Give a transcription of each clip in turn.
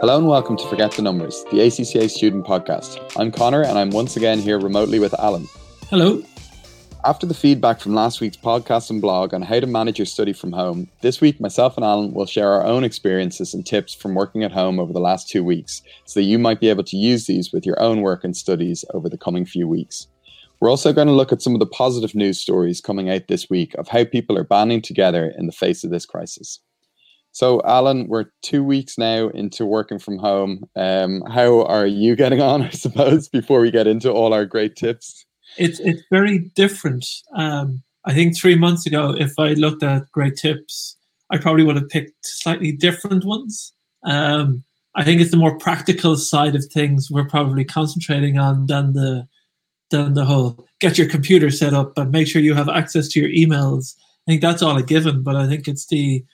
Hello and welcome to Forget the Numbers, the ACCA student podcast. I'm Connor and I'm once again here remotely with Alan. Hello. After the feedback from last week's podcast and blog on how to manage your study from home, this week myself and Alan will share our own experiences and tips from working at home over the last two weeks so that you might be able to use these with your own work and studies over the coming few weeks. We're also going to look at some of the positive news stories coming out this week of how people are banding together in the face of this crisis. So, Alan, we're two weeks now into working from home. Um, how are you getting on? I suppose before we get into all our great tips. It's it's very different. Um, I think three months ago, if I looked at great tips, I probably would have picked slightly different ones. Um, I think it's the more practical side of things we're probably concentrating on than the than the whole get your computer set up and make sure you have access to your emails. I think that's all a given, but I think it's the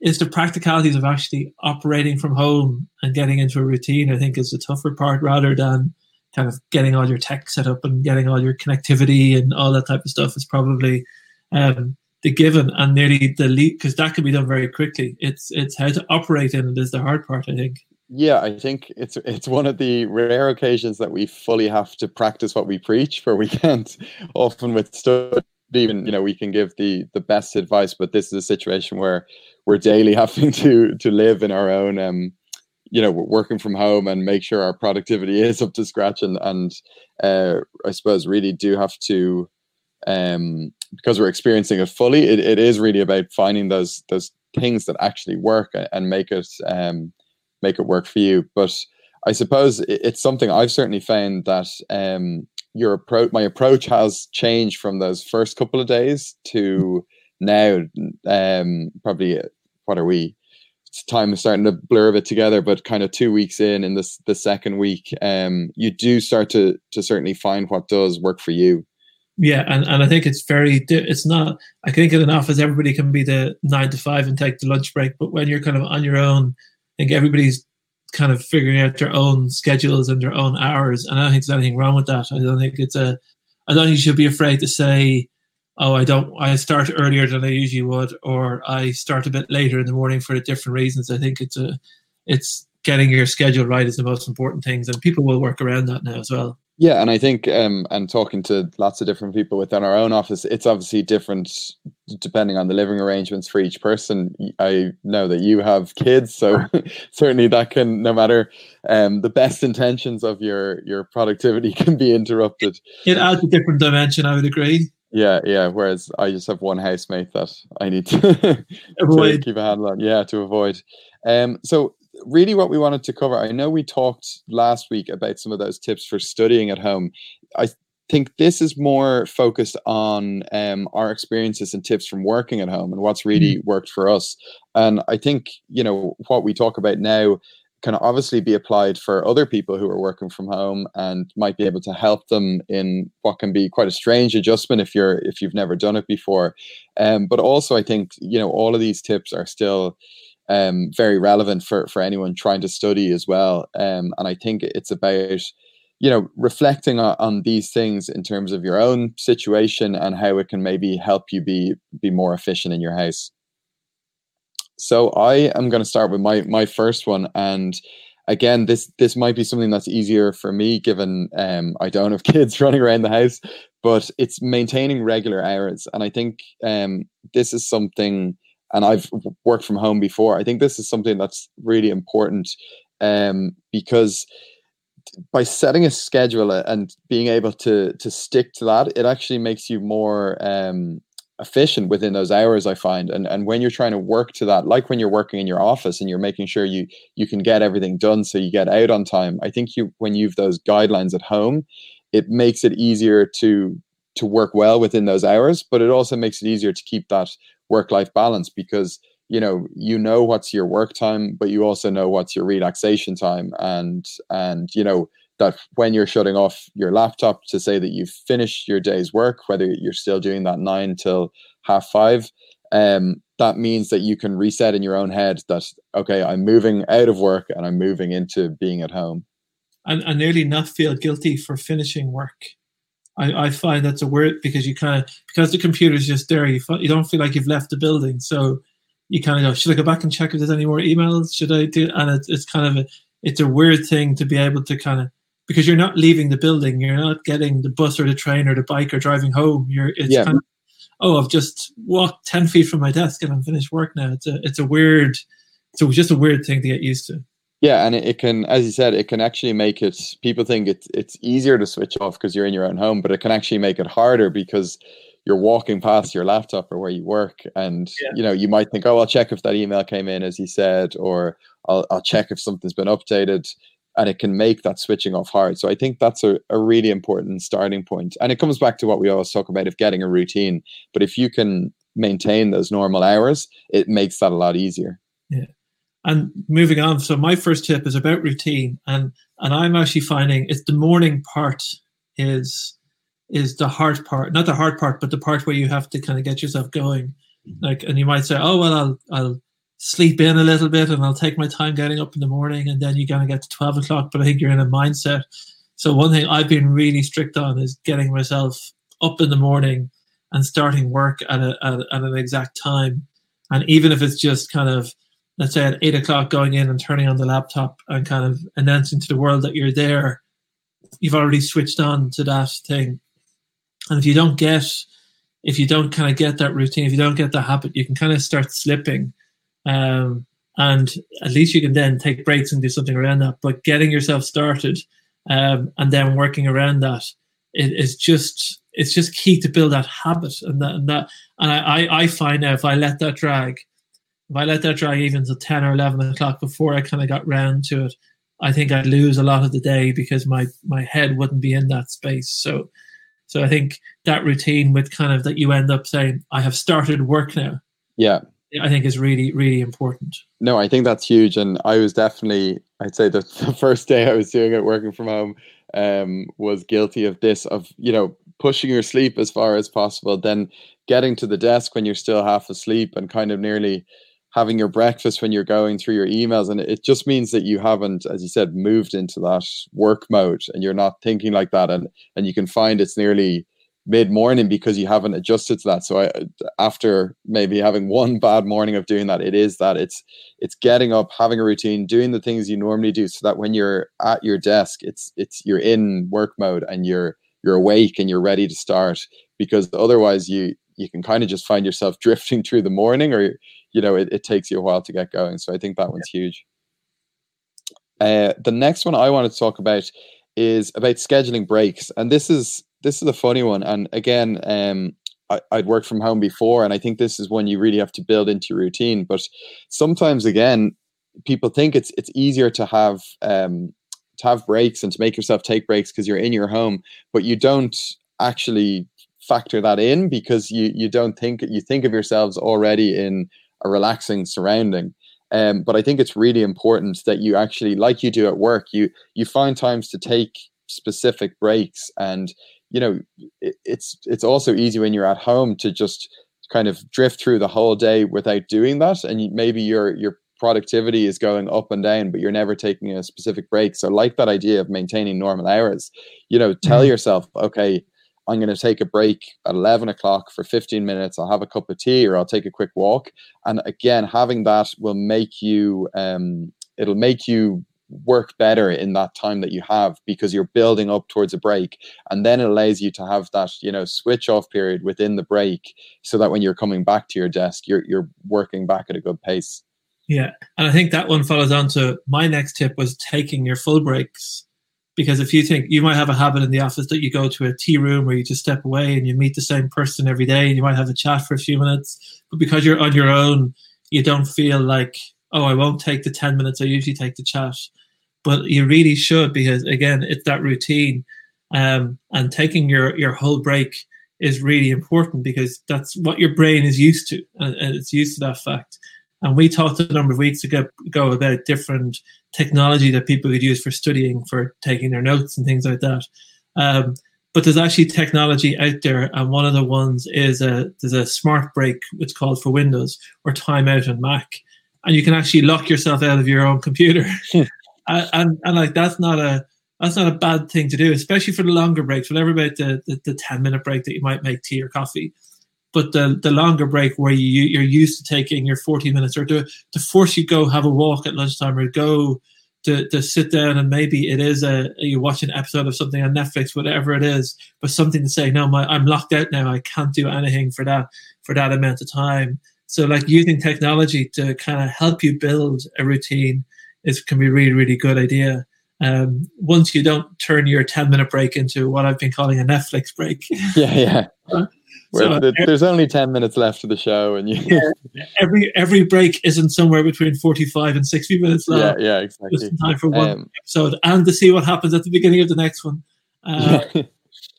is the practicalities of actually operating from home and getting into a routine, I think is the tougher part rather than kind of getting all your tech set up and getting all your connectivity and all that type of stuff is probably um, the given and nearly the lead because that can be done very quickly. It's it's how to operate in it is the hard part, I think. Yeah, I think it's it's one of the rare occasions that we fully have to practice what we preach, where we can't often with study even you know we can give the the best advice, but this is a situation where we're daily having to to live in our own um you know working from home and make sure our productivity is up to scratch and and uh, I suppose really do have to um because we're experiencing it fully it, it is really about finding those those things that actually work and make it um make it work for you but I suppose it's something I've certainly found that um your approach my approach has changed from those first couple of days to now um probably what are we? time is starting to blur a bit together, but kind of two weeks in, in this the second week, um, you do start to to certainly find what does work for you. Yeah, and, and I think it's very it's not. I think in an office everybody can be the nine to five and take the lunch break, but when you're kind of on your own, I think everybody's kind of figuring out their own schedules and their own hours, and I don't think there's anything wrong with that. I don't think it's a. I don't think you should be afraid to say oh, I don't, I start earlier than I usually would, or I start a bit later in the morning for different reasons. I think it's a, it's getting your schedule right is the most important things, and people will work around that now as well. Yeah, and I think, um, and talking to lots of different people within our own office, it's obviously different depending on the living arrangements for each person. I know that you have kids, so certainly that can, no matter um, the best intentions of your your productivity, can be interrupted. It adds a different dimension. I would agree. Yeah, yeah. Whereas I just have one housemate that I need to, to keep a handle on. Yeah, to avoid. Um, so really what we wanted to cover, I know we talked last week about some of those tips for studying at home. I think this is more focused on um, our experiences and tips from working at home and what's really mm-hmm. worked for us. And I think, you know, what we talk about now can obviously be applied for other people who are working from home and might be able to help them in what can be quite a strange adjustment if you're if you've never done it before um, but also i think you know all of these tips are still um, very relevant for for anyone trying to study as well um, and i think it's about you know reflecting on, on these things in terms of your own situation and how it can maybe help you be be more efficient in your house so I am going to start with my my first one, and again, this this might be something that's easier for me given um, I don't have kids running around the house, but it's maintaining regular hours, and I think um, this is something. And I've worked from home before. I think this is something that's really important um, because by setting a schedule and being able to to stick to that, it actually makes you more um, efficient within those hours i find and and when you're trying to work to that like when you're working in your office and you're making sure you you can get everything done so you get out on time i think you when you've those guidelines at home it makes it easier to to work well within those hours but it also makes it easier to keep that work life balance because you know you know what's your work time but you also know what's your relaxation time and and you know that when you're shutting off your laptop to say that you've finished your day's work, whether you're still doing that nine till half five, um, that means that you can reset in your own head that okay, I'm moving out of work and I'm moving into being at home. And, and nearly not feel guilty for finishing work. I, I find that's a word because you kind of because the computer's just there, you you don't feel like you've left the building. So you kind of go, should I go back and check if there's any more emails? Should I do? And it's, it's kind of a, it's a weird thing to be able to kind of because you're not leaving the building, you're not getting the bus or the train or the bike or driving home. You're it's yeah. kind of oh, I've just walked ten feet from my desk and I'm finished work now. It's a it's a weird, so it's just a weird thing to get used to. Yeah, and it, it, can, as you said, it can actually make it. People think it's it's easier to switch off because you're in your own home, but it can actually make it harder because you're walking past your laptop or where you work, and yeah. you know you might think, oh, I'll check if that email came in, as you said, or I'll I'll check if something's been updated, and it can make that switching off hard. So I think that's a, a really important starting point, and it comes back to what we always talk about of getting a routine. But if you can maintain those normal hours, it makes that a lot easier. Yeah. And moving on, so my first tip is about routine, and and I'm actually finding it's the morning part is is the hard part, not the hard part, but the part where you have to kind of get yourself going. Like, and you might say, oh well, I'll I'll sleep in a little bit and I'll take my time getting up in the morning, and then you're gonna get to twelve o'clock. But I think you're in a mindset. So one thing I've been really strict on is getting myself up in the morning and starting work at, a, at, at an exact time. And even if it's just kind of let's say at eight o'clock going in and turning on the laptop and kind of announcing to the world that you're there, you've already switched on to that thing. And if you don't get, if you don't kind of get that routine, if you don't get the habit, you can kind of start slipping. Um, and at least you can then take breaks and do something around that. But getting yourself started um, and then working around that it is just it's just key to build that habit and that and that. And I I find now if I let that drag, if I let that drag even to 10 or 11 o'clock before I kind of got round to it, I think I'd lose a lot of the day because my, my head wouldn't be in that space. So, so I think that routine with kind of that you end up saying, I have started work now. Yeah. I think is really, really important. No, I think that's huge. And I was definitely, I'd say that the first day I was doing it working from home um, was guilty of this, of, you know, pushing your sleep as far as possible, then getting to the desk when you're still half asleep and kind of nearly having your breakfast when you're going through your emails and it just means that you haven't as you said moved into that work mode and you're not thinking like that and and you can find it's nearly mid morning because you haven't adjusted to that. So I, after maybe having one bad morning of doing that it is that it's it's getting up having a routine doing the things you normally do so that when you're at your desk it's it's you're in work mode and you're you're awake and you're ready to start because otherwise you you can kind of just find yourself drifting through the morning or you know it, it takes you a while to get going. So i think that one's huge. Uh, the next one i want to talk about is about scheduling breaks. And this is this is a funny one. And again um, I, would worked from home before and i think this is one you really have to build into your routine. But sometimes again people think it's it's easier to have um, to have breaks and to make yourself take breaks because you're in your home but you don't actually factor that in because you you don't think you think of yourselves already in a relaxing surrounding. Um, but I think it's really important that you actually, like you do at work, you you find times to take specific breaks, and you know it, it's it's also easy when you're at home to just kind of drift through the whole day without doing that, and you, maybe your your productivity is going up and down, but you're never taking a specific break. So, like that idea of maintaining normal hours, you know, tell mm-hmm. yourself, okay, I'm going to take a break at 11 o'clock for 15 minutes. I'll have a cup of tea or I'll take a quick walk. And again, having that will make you, um, it'll make you work better in that time that you have because you're building up towards a break and then it allows you to have that you know switch off period within the break so that when you're coming back to your desk you're you're working back at a good pace yeah and i think that one follows on to my next tip was taking your full breaks because if you think you might have a habit in the office that you go to a tea room where you just step away and you meet the same person every day and you might have a chat for a few minutes, but because you're on your own, you don't feel like, oh, I won't take the 10 minutes I usually take the chat. But you really should because, again, it's that routine. Um, and taking your, your whole break is really important because that's what your brain is used to. And, and it's used to that fact. And we talked a number of weeks ago, ago about different technology that people could use for studying, for taking their notes and things like that. Um, but there's actually technology out there, and one of the ones is a there's a smart break, it's called for Windows or timeout on Mac, and you can actually lock yourself out of your own computer, and, and, and like that's not a that's not a bad thing to do, especially for the longer breaks. Whatever about the, the, the ten minute break that you might make tea or coffee, but the the longer break where you you're used to taking your 40 minutes or to to force you go have a walk at lunchtime or go to, to sit down and maybe it is a you watch an episode of something on Netflix, whatever it is, but something to say, no, my I'm locked out now. I can't do anything for that for that amount of time. So like using technology to kind of help you build a routine is can be really, really good idea. Um, once you don't turn your 10 minute break into what I've been calling a Netflix break. Yeah, yeah. So, the, there's only 10 minutes left of the show and you yeah, every every break isn't somewhere between 45 and 60 minutes long. yeah yeah exactly. just time for one um, episode and to see what happens at the beginning of the next one uh,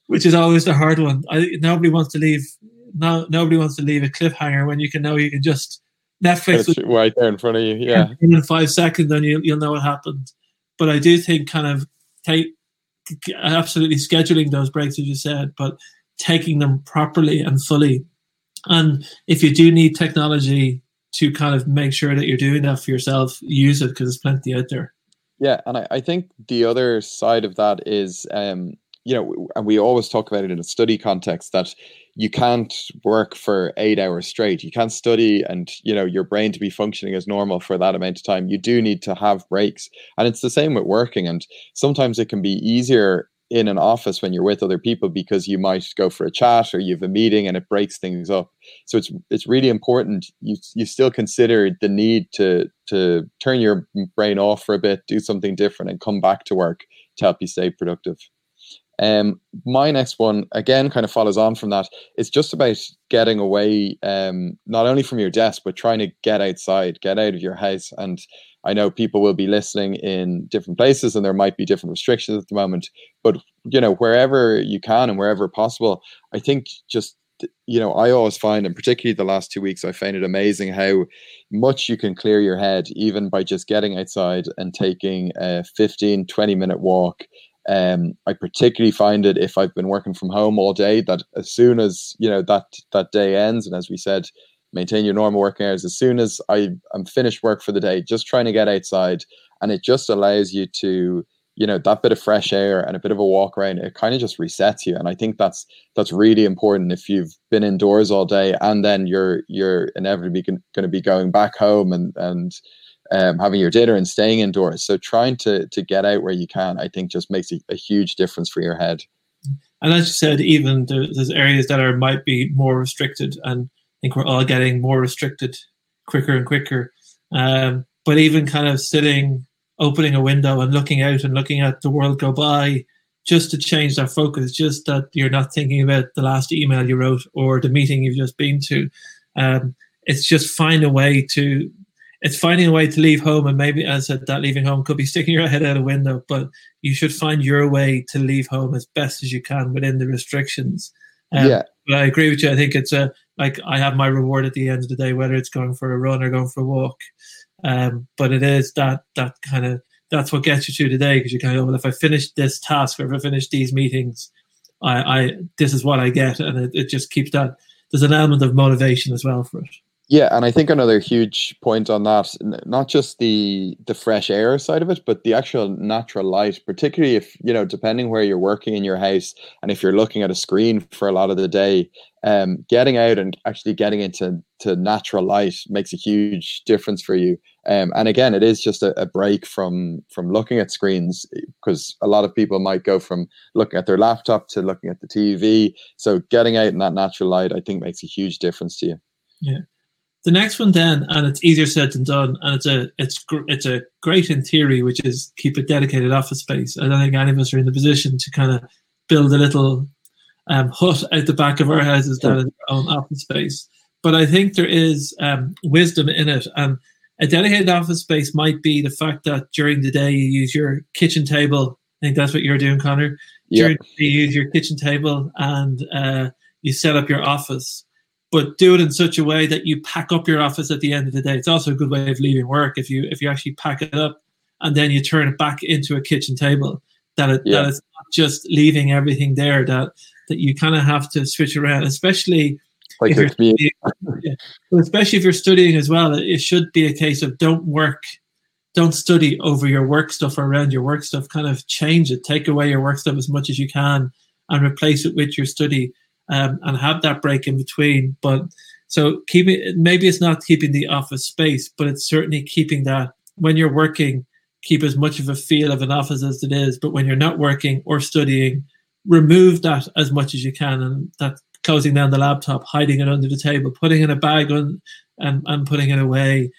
which is always the hard one. I, nobody wants to leave no, nobody wants to leave a cliffhanger when you can know you can just Netflix right there in front of you yeah. in five seconds then you, you'll know what happened. But I do think kind of take absolutely scheduling those breaks as you said but taking them properly and fully. And if you do need technology to kind of make sure that you're doing that for yourself, use it because there's plenty out there. Yeah, and I, I think the other side of that is, um, you know, and we always talk about it in a study context that you can't work for eight hours straight. You can't study and you know your brain to be functioning as normal for that amount of time. You do need to have breaks, and it's the same with working. And sometimes it can be easier in an office when you're with other people because you might go for a chat or you have a meeting and it breaks things up. So it's it's really important you you still consider the need to to turn your brain off for a bit, do something different, and come back to work to help you stay productive. Um, my next one again kind of follows on from that. It's just about getting away, um, not only from your desk, but trying to get outside, get out of your house. And I know people will be listening in different places and there might be different restrictions at the moment, but you know, wherever you can and wherever possible, I think just you know, I always find, and particularly the last two weeks, I find it amazing how much you can clear your head even by just getting outside and taking a 15, 20 minute walk. Um, I particularly find it if I've been working from home all day that as soon as, you know, that, that day ends, and as we said, maintain your normal working hours as soon as I, I'm finished work for the day, just trying to get outside. And it just allows you to, you know, that bit of fresh air and a bit of a walk around, it kind of just resets you. And I think that's that's really important if you've been indoors all day and then you're you're inevitably going to be going back home and and um, having your dinner and staying indoors. So trying to to get out where you can, I think, just makes a, a huge difference for your head. And as you said, even there's areas that are might be more restricted, and think we're all getting more restricted quicker and quicker. Um, but even kind of sitting, opening a window and looking out and looking at the world go by, just to change that focus, just that you're not thinking about the last email you wrote or the meeting you've just been to. Um, it's just find a way to it's finding a way to leave home and maybe as I said that leaving home could be sticking your head out a window but you should find your way to leave home as best as you can within the restrictions um, yeah but i agree with you i think it's a like I have my reward at the end of the day, whether it's going for a run or going for a walk. Um, but it is that that kind of that's what gets you through the day because you kind of well, if I finish this task or if I finish these meetings, I, I this is what I get, and it, it just keeps that. There's an element of motivation as well for it. Yeah, and I think another huge point on that, not just the the fresh air side of it, but the actual natural light, particularly if, you know, depending where you're working in your house and if you're looking at a screen for a lot of the day, um, getting out and actually getting into to natural light makes a huge difference for you. Um, and again, it is just a, a break from from looking at screens because a lot of people might go from looking at their laptop to looking at the TV. So getting out in that natural light, I think, makes a huge difference to you. Yeah. The next one, then, and it's easier said than done, and it's a it's it's a great in theory, which is keep a dedicated office space. I don't think any of us are in the position to kind of build a little um, hut out the back of our houses that is our own office space. But I think there is um, wisdom in it, and a dedicated office space might be the fact that during the day you use your kitchen table. I think that's what you're doing, Connor. During the day you use your kitchen table and uh, you set up your office but do it in such a way that you pack up your office at the end of the day. It's also a good way of leaving work if you if you actually pack it up and then you turn it back into a kitchen table. That it yeah. that it's not just leaving everything there. That that you kind of have to switch around, especially like if you're especially if you're studying as well. It should be a case of don't work, don't study over your work stuff or around your work stuff. Kind of change it. Take away your work stuff as much as you can and replace it with your study um, and have that break in between. But so keeping maybe it's not keeping the office space, but it's certainly keeping that when you're working, keep as much of a feel of an office as it is. But when you're not working or studying, remove that as much as you can, and that closing down the laptop, hiding it under the table, putting in a bag on, and, and putting it away.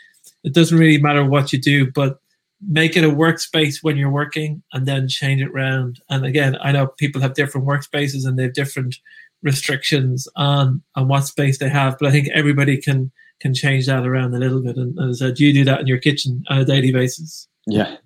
It doesn't really matter what you do, but make it a workspace when you're working and then change it around. And again, I know people have different workspaces and they have different restrictions on on what space they have, but I think everybody can can change that around a little bit. And as I said, you do that in your kitchen on a daily basis. Yeah.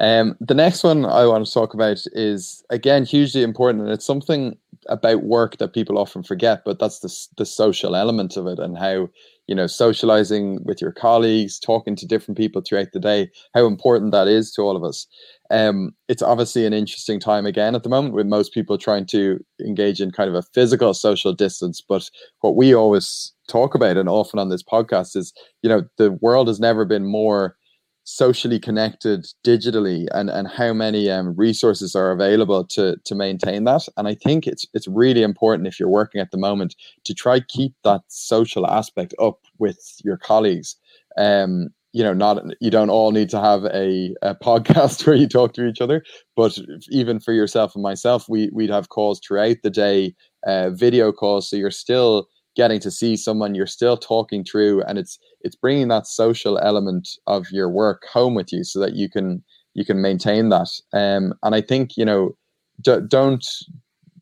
Um, the next one I want to talk about is again hugely important, and it's something about work that people often forget. But that's the the social element of it, and how you know socializing with your colleagues talking to different people throughout the day how important that is to all of us um, it's obviously an interesting time again at the moment with most people trying to engage in kind of a physical social distance but what we always talk about and often on this podcast is you know the world has never been more socially connected digitally and and how many um, resources are available to to maintain that. And i think it's it's really important if you're working at the moment to try keep that social aspect up with your colleagues. Um you know not you don't all need to have a, a podcast where you talk to each other but even for yourself and myself we we'd have calls throughout the day uh, video calls. So you're still getting to see someone you're still talking through and it's it's bringing that social element of your work home with you so that you can you can maintain that. Um, and i think you know d- don't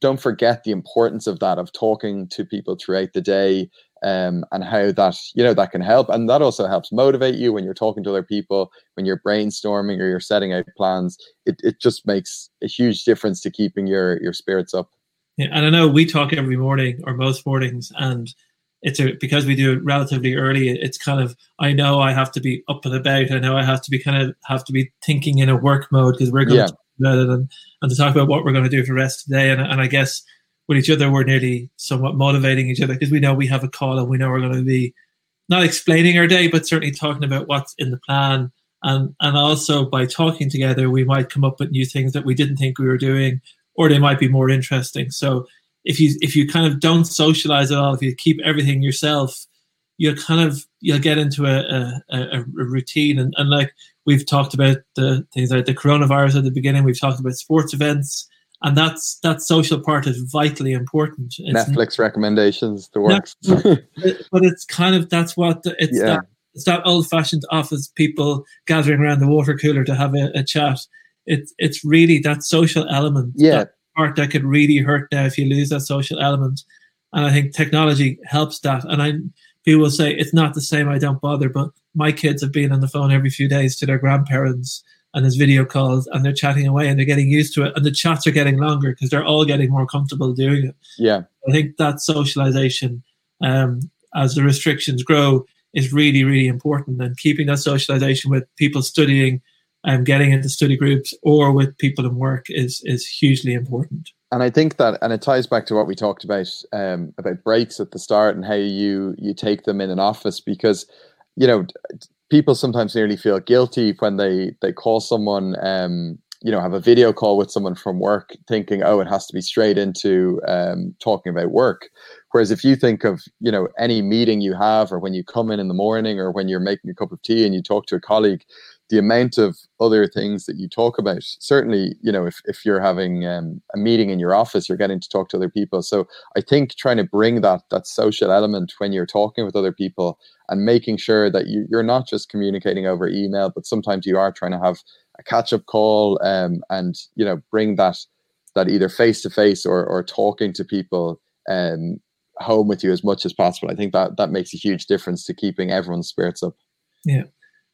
don't forget the importance of that of talking to people throughout the day um, and how that you know that can help. And that also helps motivate you when you're talking to other people when you're brainstorming or you're setting out plans. It, it just makes a huge difference to keeping your your spirits up and I know we talk every morning or most mornings, and it's a, because we do it relatively early. It's kind of I know I have to be up and about. I know I have to be kind of have to be thinking in a work mode because we're going yeah. to talk about it and, and to talk about what we're going to do for the rest of the day. And, and I guess with each other, we're nearly somewhat motivating each other because we know we have a call and we know we're going to be not explaining our day, but certainly talking about what's in the plan. And and also by talking together, we might come up with new things that we didn't think we were doing or they might be more interesting. So if you if you kind of don't socialize at all, if you keep everything yourself, you'll kind of you'll get into a, a, a routine. And, and like we've talked about the things like the coronavirus at the beginning, we've talked about sports events, and that's that social part is vitally important. It's Netflix not, recommendations, the works. but it's kind of that's what the, it's yeah. that it's that old fashioned office people gathering around the water cooler to have a, a chat it's it's really that social element. Yeah. That part that could really hurt now if you lose that social element. And I think technology helps that. And I people will say it's not the same, I don't bother, but my kids have been on the phone every few days to their grandparents and there's video calls and they're chatting away and they're getting used to it and the chats are getting longer because they're all getting more comfortable doing it. Yeah. I think that socialization um, as the restrictions grow is really, really important and keeping that socialization with people studying um, getting into study groups or with people in work is is hugely important. And I think that, and it ties back to what we talked about um, about breaks at the start and how you you take them in an office because you know people sometimes nearly feel guilty when they they call someone um, you know have a video call with someone from work thinking oh it has to be straight into um, talking about work whereas if you think of you know any meeting you have or when you come in in the morning or when you're making a cup of tea and you talk to a colleague the amount of other things that you talk about. Certainly you know if, if you're having um, a meeting in your office you're getting to talk to other people. So i think trying to bring that that social element when you're talking with other people and making sure that you, you're not just communicating over email but sometimes you are trying to have a catch-up call um, and you know bring that that either face to face or or talking to people um, home with you as much as possible. I think that that makes a huge difference to keeping everyone's spirits up. Yeah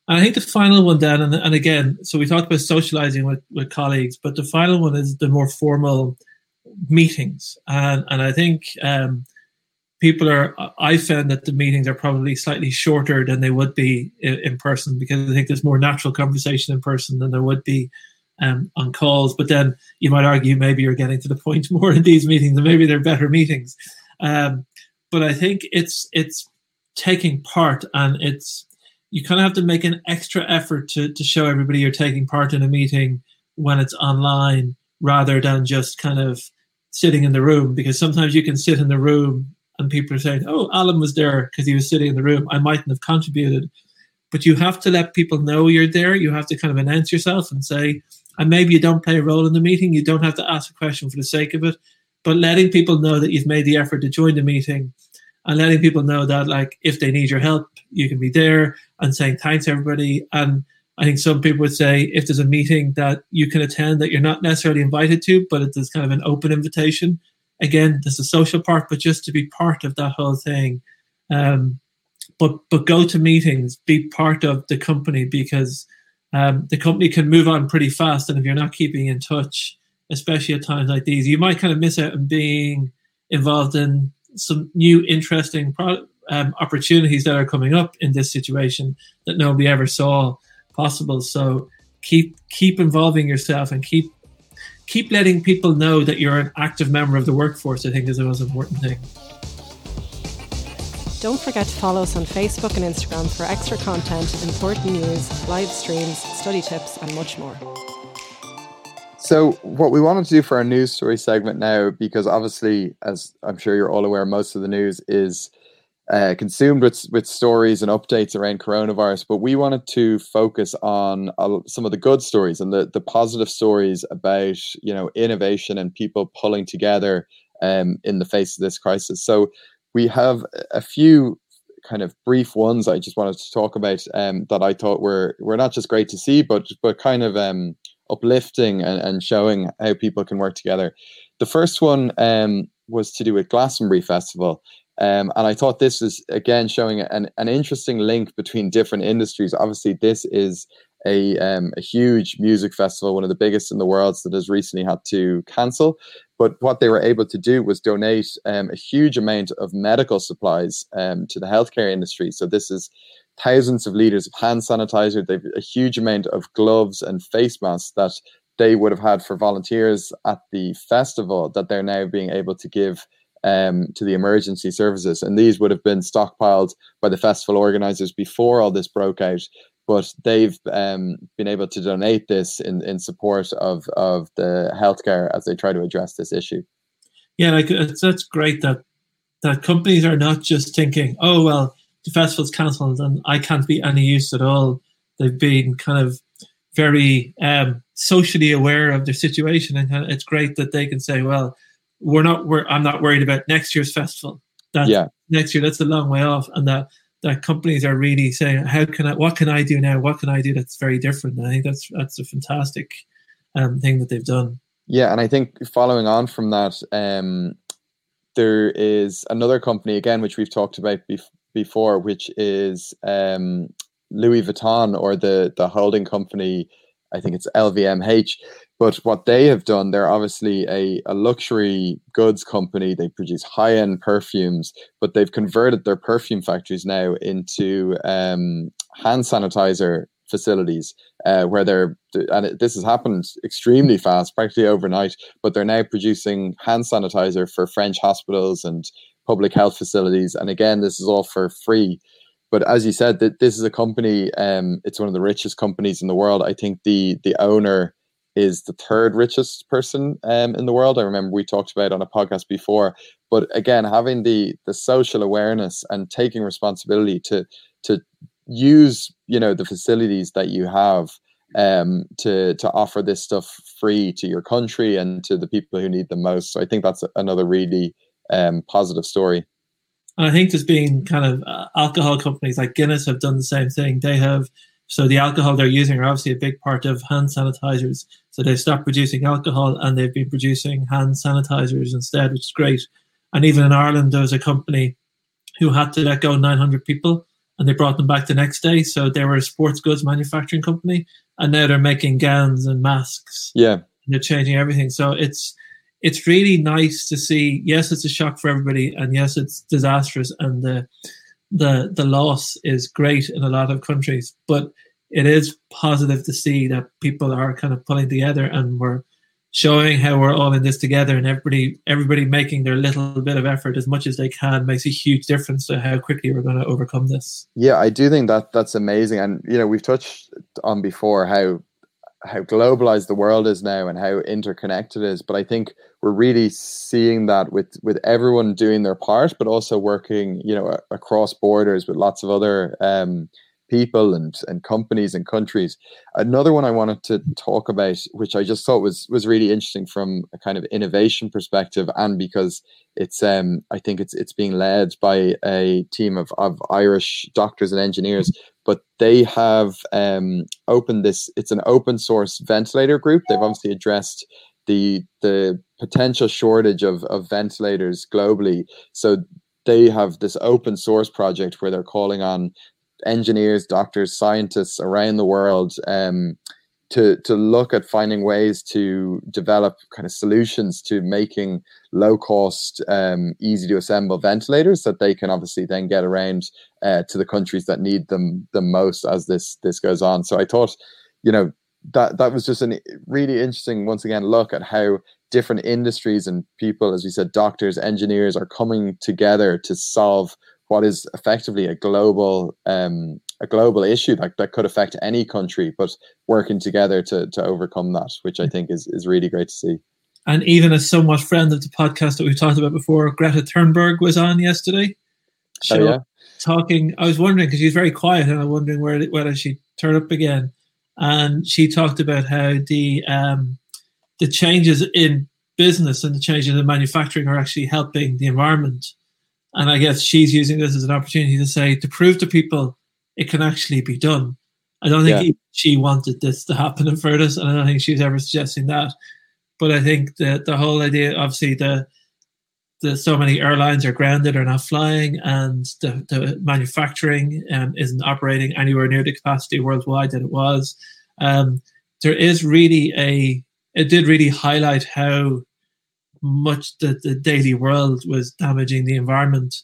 and I think the final one, Dan, and, and again, so we talked about socializing with, with colleagues, but the final one is the more formal meetings. And, and I think um, people are, I found that the meetings are probably slightly shorter than they would be in, in person because I think there's more natural conversation in person than there would be um, on calls. But then you might argue maybe you're getting to the point more in these meetings, and maybe they're better meetings. Um, but I think it's it's taking part and it's you kind of have to make an extra effort to, to show everybody you're taking part in a meeting when it's online rather than just kind of sitting in the room because sometimes you can sit in the room and people are saying, "Oh, Alan was there because he was sitting in the room. I mightn't have contributed." But you have to let people know you're there. You have to kind of announce yourself and say, and maybe you don't play a role in the meeting. You don't have to ask a question for the sake of it, but letting people know that you've made the effort to join the meeting and letting people know that like if they need your help, you can be there and saying thanks everybody. And I think some people would say if there's a meeting that you can attend that you're not necessarily invited to, but it is kind of an open invitation. Again, there's a social part, but just to be part of that whole thing. Um, but but go to meetings, be part of the company because um, the company can move on pretty fast. And if you're not keeping in touch, especially at times like these, you might kind of miss out on being involved in some new interesting pro- um, opportunities that are coming up in this situation that nobody ever saw possible. So keep keep involving yourself and keep keep letting people know that you're an active member of the workforce. I think is the most important thing. Don't forget to follow us on Facebook and Instagram for extra content, important news, live streams, study tips, and much more. So, what we wanted to do for our news story segment now, because obviously, as I'm sure you're all aware, most of the news is uh, consumed with with stories and updates around coronavirus. But we wanted to focus on uh, some of the good stories and the the positive stories about you know innovation and people pulling together um, in the face of this crisis. So, we have a few kind of brief ones I just wanted to talk about um, that I thought were were not just great to see, but but kind of um, uplifting and, and showing how people can work together. The first one um, was to do with Glastonbury Festival. Um, and I thought this was again showing an, an interesting link between different industries. Obviously, this is a, um, a huge music festival, one of the biggest in the world, that has recently had to cancel. But what they were able to do was donate um, a huge amount of medical supplies um, to the healthcare industry. So this is thousands of liters of hand sanitizer. They've a huge amount of gloves and face masks that they would have had for volunteers at the festival that they're now being able to give um, to the emergency services. And these would have been stockpiled by the festival organizers before all this broke out. But they've um, been able to donate this in, in support of, of the healthcare as they try to address this issue. Yeah, like that's great that that companies are not just thinking, oh well, the festival's cancelled and I can't be any use at all. They've been kind of very um, socially aware of their situation, and it's great that they can say, "Well, we're not. We're, I'm not worried about next year's festival. That yeah. next year, that's a long way off." And that that companies are really saying, "How can I? What can I do now? What can I do that's very different?" And I think that's that's a fantastic um, thing that they've done. Yeah, and I think following on from that, um, there is another company again which we've talked about bef- before, which is um, Louis Vuitton or the the holding company. I think it's LVMH. But what they have done, they're obviously a, a luxury goods company. They produce high end perfumes, but they've converted their perfume factories now into um, hand sanitizer facilities uh, where they're and this has happened extremely fast practically overnight but they're now producing hand sanitizer for french hospitals and public health facilities. And again, this is all for free. But as you said, that this is a company. Um, it's one of the richest companies in the world. I think the the owner is the third richest person um, in the world. I remember we talked about on a podcast before. But again, having the the social awareness and taking responsibility to to use you know the facilities that you have um, to to offer this stuff free to your country and to the people who need the most. So I think that's another really um, positive story. And I think there's been kind of uh, alcohol companies like Guinness have done the same thing. They have so the alcohol they're using are obviously a big part of hand sanitizers. So they've stopped producing alcohol and they've been producing hand sanitizers instead, which is great. And even in Ireland, there was a company who had to let go 900 people and they brought them back the next day. So they were a sports goods manufacturing company and now they're making gowns and masks. Yeah. they're changing everything. So it's it's really nice to see. Yes, it's a shock for everybody, and yes, it's disastrous, and the the the loss is great in a lot of countries. But it is positive to see that people are kind of pulling together, and we're showing how we're all in this together, and everybody everybody making their little bit of effort as much as they can makes a huge difference to how quickly we're going to overcome this. Yeah, I do think that that's amazing, and you know we've touched on before how how globalized the world is now and how interconnected it is. But I think we're really seeing that with with everyone doing their part, but also working, you know, across borders with lots of other um, people and and companies and countries. Another one I wanted to talk about, which I just thought was was really interesting from a kind of innovation perspective, and because it's um I think it's it's being led by a team of of Irish doctors and engineers, but they have um opened this. It's an open source ventilator group. They've obviously addressed the the potential shortage of of ventilators globally. So they have this open source project where they're calling on engineers, doctors, scientists around the world um, to to look at finding ways to develop kind of solutions to making low cost, um, easy to assemble ventilators that they can obviously then get around uh, to the countries that need them the most as this this goes on. So I thought, you know, that that was just a really interesting once again look at how different industries and people, as we said, doctors, engineers, are coming together to solve what is effectively a global um, a global issue that, that could affect any country, but working together to to overcome that, which I think is is really great to see. And even a somewhat friend of the podcast that we've talked about before, Greta Thunberg was on yesterday. So oh, yeah. Talking, I was wondering because she was very quiet, and I'm wondering where whether she'd turn up again. And she talked about how the um, the changes in business and the changes in manufacturing are actually helping the environment and I guess she's using this as an opportunity to say, to prove to people it can actually be done. I don't think yeah. she wanted this to happen in Furthest, and I don't think she was ever suggesting that. But I think that the whole idea, obviously, the the so many airlines are grounded or not flying, and the, the manufacturing um, isn't operating anywhere near the capacity worldwide that it was. Um, there is really a it did really highlight how much that the daily world was damaging the environment.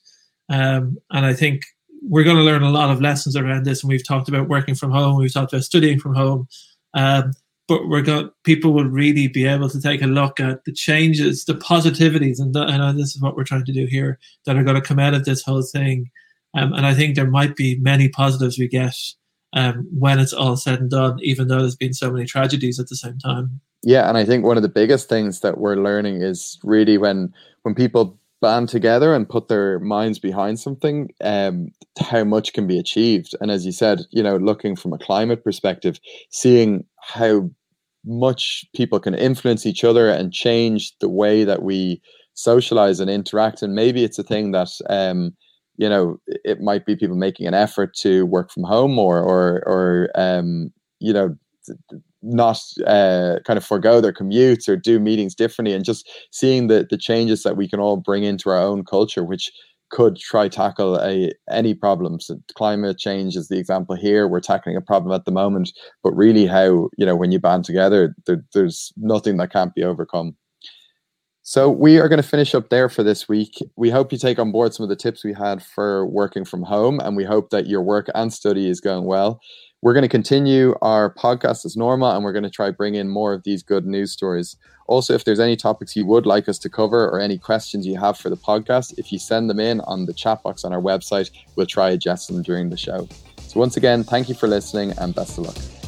Um, and I think we're going to learn a lot of lessons around this. And we've talked about working from home, we've talked about studying from home. Um, but we're going people will really be able to take a look at the changes, the positivities, and, the, and this is what we're trying to do here that are going to come out of this whole thing. Um, and I think there might be many positives we get um, when it's all said and done, even though there's been so many tragedies at the same time. Yeah, and I think one of the biggest things that we're learning is really when when people band together and put their minds behind something, um, how much can be achieved. And as you said, you know, looking from a climate perspective, seeing how much people can influence each other and change the way that we socialize and interact. And maybe it's a thing that um, you know, it might be people making an effort to work from home or or or um, you know not uh, kind of forego their commutes or do meetings differently and just seeing the the changes that we can all bring into our own culture which could try tackle a any problems climate change is the example here we're tackling a problem at the moment but really how you know when you band together there, there's nothing that can't be overcome so we are going to finish up there for this week. We hope you take on board some of the tips we had for working from home, and we hope that your work and study is going well. We're going to continue our podcast as normal, and we're going to try bring in more of these good news stories. Also, if there's any topics you would like us to cover or any questions you have for the podcast, if you send them in on the chat box on our website, we'll try address them during the show. So once again, thank you for listening and best of luck.